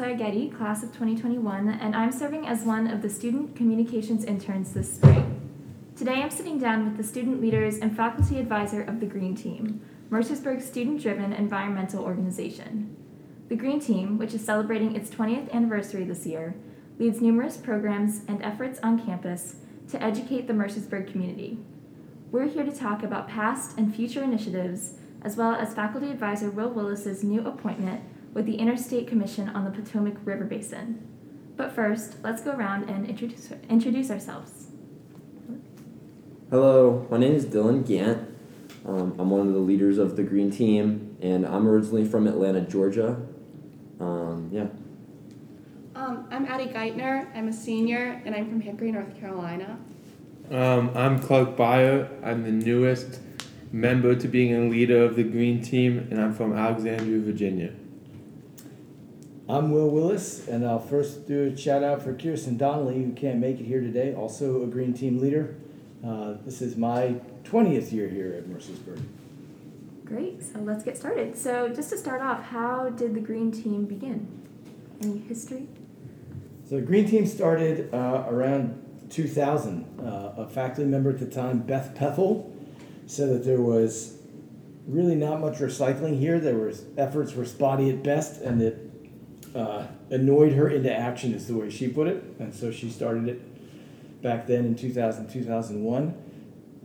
Claire Getty, class of 2021, and I'm serving as one of the student communications interns this spring. Today I'm sitting down with the student leaders and faculty advisor of the Green Team, Mercersburg's student driven environmental organization. The Green Team, which is celebrating its 20th anniversary this year, leads numerous programs and efforts on campus to educate the Mercersburg community. We're here to talk about past and future initiatives, as well as faculty advisor Will Willis's new appointment with the Interstate Commission on the Potomac River Basin. But first, let's go around and introduce, introduce ourselves. Hello, my name is Dylan Gant. Um, I'm one of the leaders of the Green Team, and I'm originally from Atlanta, Georgia. Um, yeah. Um, I'm Addie Geithner. I'm a senior, and I'm from Hickory, North Carolina. Um, I'm Clark Byer. I'm the newest member to being a leader of the Green Team, and I'm from Alexandria, Virginia. I'm Will Willis, and I'll first do a shout out for Kirsten Donnelly, who can't make it here today, also a Green Team leader. Uh, this is my 20th year here at Mercersburg. Great, so let's get started. So, just to start off, how did the Green Team begin? Any history? So, the Green Team started uh, around 2000. Uh, a faculty member at the time, Beth Pethel, said that there was really not much recycling here. There was efforts were spotty at best, and that uh, annoyed her into action, is the way she put it. And so she started it back then in 2000, 2001.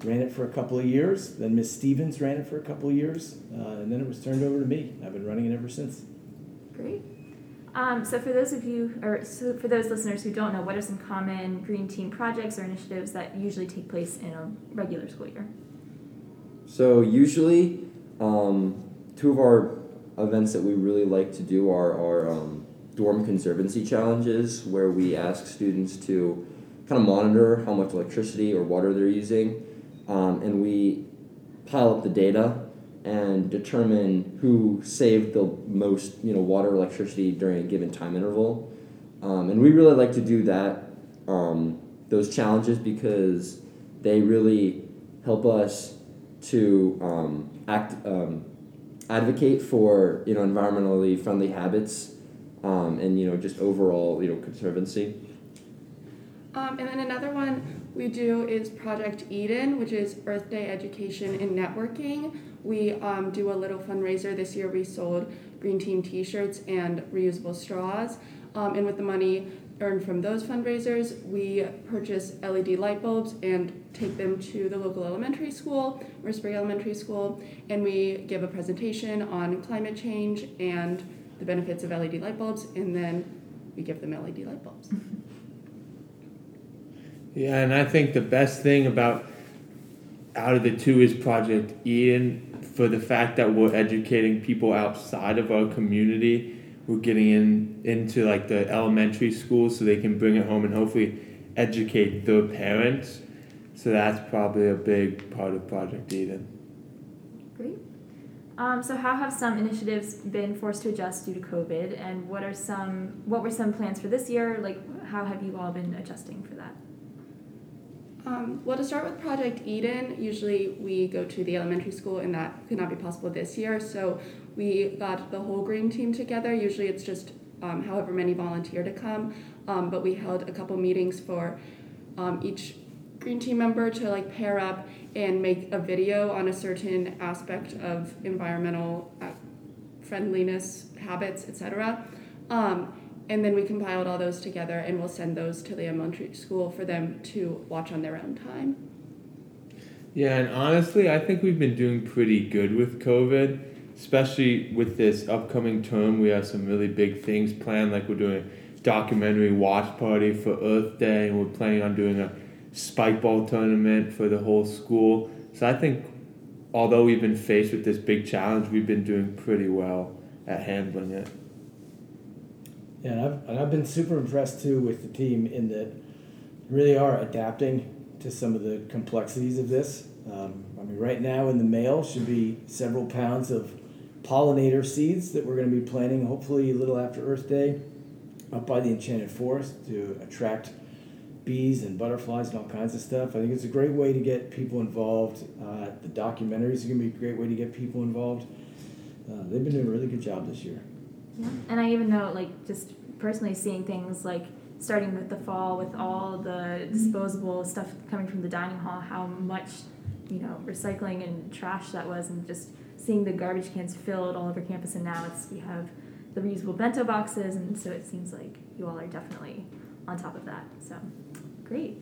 Ran it for a couple of years. Then Miss Stevens ran it for a couple of years. Uh, and then it was turned over to me. I've been running it ever since. Great. Um, so, for those of you, or so for those listeners who don't know, what are some common Green Team projects or initiatives that usually take place in a regular school year? So, usually, um, two of our events that we really like to do are our um, dorm conservancy challenges, where we ask students to kind of monitor how much electricity or water they're using, um, and we pile up the data and determine who saved the most, you know, water electricity during a given time interval. Um, and we really like to do that, um, those challenges, because they really help us to um, act um, advocate for you know environmentally friendly habits um, and you know just overall you know conservancy. Um, and then another one we do is Project Eden, which is Earth Day education and networking. We um, do a little fundraiser this year. We sold Green Team T-shirts and reusable straws, um, and with the money earned from those fundraisers, we purchase LED light bulbs and take them to the local elementary school, Mercersburg Elementary School, and we give a presentation on climate change and the benefits of LED light bulbs, and then we give them LED light bulbs. Yeah, and I think the best thing about out of the two is Project Eden for the fact that we're educating people outside of our community. We're getting in into like the elementary schools so they can bring it home and hopefully educate their parents. So that's probably a big part of Project Eden. Great. Um, so, how have some initiatives been forced to adjust due to COVID, and what are some what were some plans for this year? Like, how have you all been adjusting for that? Um, well, to start with Project Eden, usually we go to the elementary school, and that could not be possible this year. So we got the whole green team together. Usually it's just um, however many volunteer to come, um, but we held a couple meetings for um, each green team member to like pair up and make a video on a certain aspect of environmental uh, friendliness habits, etc. Um, and then we compiled all those together and we'll send those to the elementary school for them to watch on their own time. Yeah, and honestly, I think we've been doing pretty good with COVID, especially with this upcoming term. We have some really big things planned, like we're doing a documentary watch party for Earth Day, and we're planning on doing a spike ball tournament for the whole school. So I think, although we've been faced with this big challenge, we've been doing pretty well at handling it. Yeah, and I've, and I've been super impressed too with the team in that really are adapting to some of the complexities of this. Um, I mean, right now in the mail should be several pounds of pollinator seeds that we're going to be planting hopefully a little after Earth Day up by the Enchanted Forest to attract bees and butterflies and all kinds of stuff. I think it's a great way to get people involved. Uh, the documentaries are going to be a great way to get people involved. Uh, they've been doing a really good job this year. Yeah. And I even know, like, just personally seeing things like starting with the fall with all the disposable stuff coming from the dining hall, how much you know recycling and trash that was, and just seeing the garbage cans filled all over campus. And now it's we have the reusable bento boxes, and so it seems like you all are definitely on top of that. So great.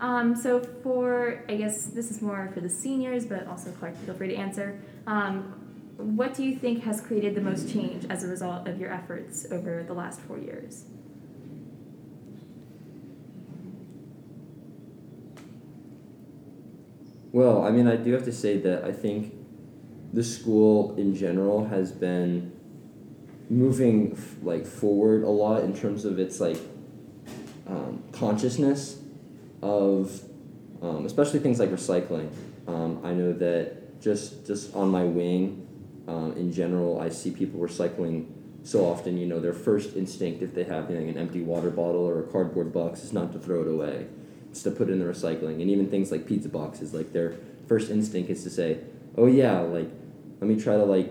Um, so for I guess this is more for the seniors, but also Clark, feel free to answer. Um, what do you think has created the most change as a result of your efforts over the last four years? Well, I mean, I do have to say that I think the school in general has been moving like forward a lot in terms of its like um, consciousness of um, especially things like recycling. Um, I know that just just on my wing, um, in general, I see people recycling so often. You know, their first instinct if they have you know, an empty water bottle or a cardboard box is not to throw it away; it's to put it in the recycling. And even things like pizza boxes, like their first instinct is to say, "Oh yeah, like let me try to like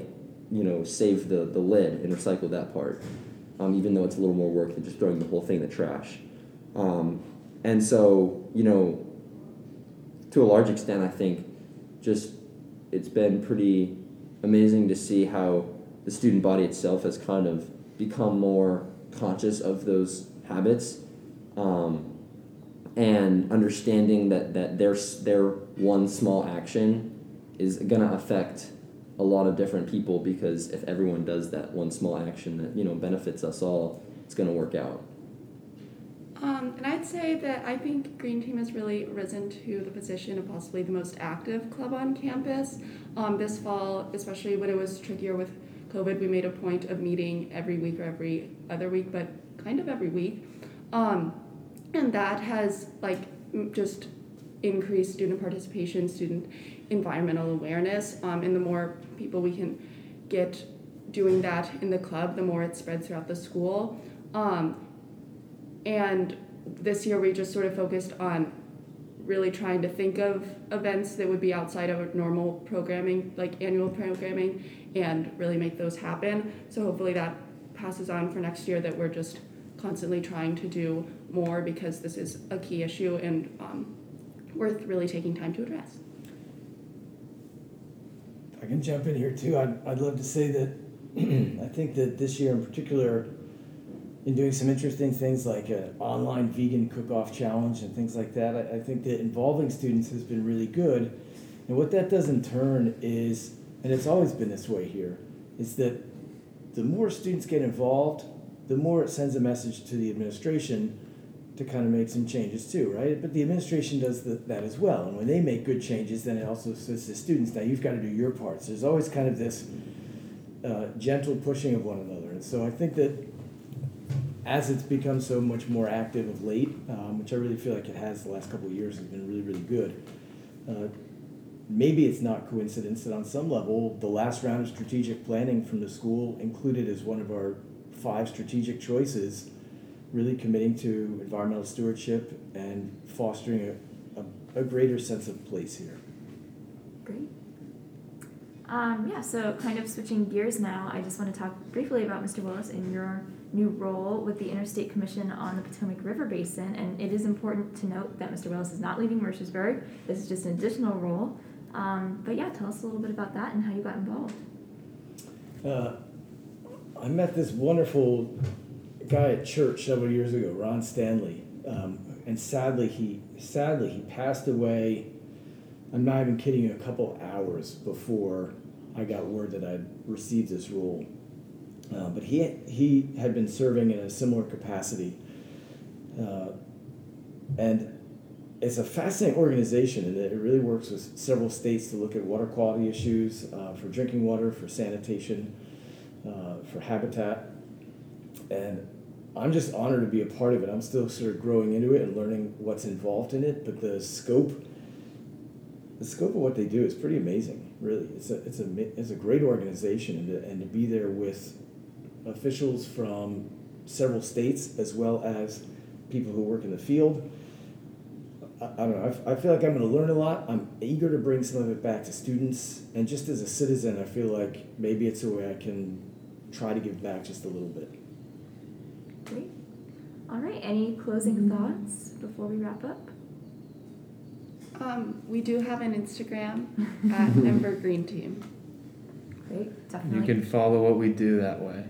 you know save the the lid and recycle that part." Um, even though it's a little more work than just throwing the whole thing in the trash. And so, you know, to a large extent, I think just it's been pretty amazing to see how the student body itself has kind of become more conscious of those habits um, and understanding that, that their, their one small action is going to affect a lot of different people because if everyone does that one small action that you know benefits us all it's going to work out Um, and I'd say that I think Green Team has really risen to the position of possibly the most active club on campus. Um, this fall, especially when it was trickier with COVID, we made a point of meeting every week or every other week, but kind of every week. Um, and that has like just increased student participation, student environmental awareness. Um, and the more people we can get doing that in the club, the more it spreads throughout the school. Um, and this year we just sort of focused on really trying to think of events that would be outside of normal programming, like annual programming, and really make those happen. So hopefully that passes on for next year that we're just constantly trying to do more because this is a key issue and um, worth really taking time to address. I can jump in here too. I'd, I'd love to say that I think that this year in particular, in doing some interesting things like an online vegan cook-off challenge and things like that, I, I think that involving students has been really good. And what that does in turn is, and it's always been this way here, is that the more students get involved, the more it sends a message to the administration to kind of make some changes too, right? But the administration does the, that as well. And when they make good changes, then it also says to students, now you've got to do your parts. There's always kind of this uh, gentle pushing of one another. And so I think that as it's become so much more active of late, um, which I really feel like it has the last couple of years, has been really, really good. Uh, maybe it's not coincidence that on some level, the last round of strategic planning from the school included as one of our five strategic choices, really committing to environmental stewardship and fostering a, a, a greater sense of place here. Great. Um, yeah, so kind of switching gears now, I just want to talk briefly about Mr. Willis and your new role with the Interstate Commission on the Potomac River Basin. And it is important to note that Mr. Willis is not leaving Mercersburg. This is just an additional role. Um, but yeah, tell us a little bit about that and how you got involved. Uh, I met this wonderful guy at church several years ago, Ron Stanley, um, and sadly he sadly he passed away. I'm not even kidding you. A couple hours before I got word that I'd received this role, uh, but he he had been serving in a similar capacity, uh, and it's a fascinating organization and it really works with several states to look at water quality issues uh, for drinking water, for sanitation, uh, for habitat. And I'm just honored to be a part of it. I'm still sort of growing into it and learning what's involved in it, but the scope, the scope of what they do is pretty amazing. Really, it's a it's a it's a great organization, and to, and to be there with officials from several states as well as people who work in the field. I, I don't know. I, f- I feel like I'm going to learn a lot. I'm eager to bring some of it back to students, and just as a citizen, I feel like maybe it's a way I can try to give back just a little bit. Great. All right. Any closing thoughts before we wrap up? Um, we do have an Instagram at Member Green Team. Great. definitely. You can follow what we do that way.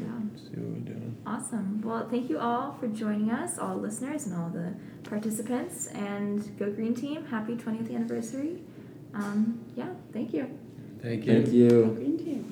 Yeah. See what we're doing. Awesome. Well, thank you all for joining us, all listeners and all the participants. And Go Green Team, happy 20th anniversary. Um, yeah, thank you. Thank you. Thank you. Green Team.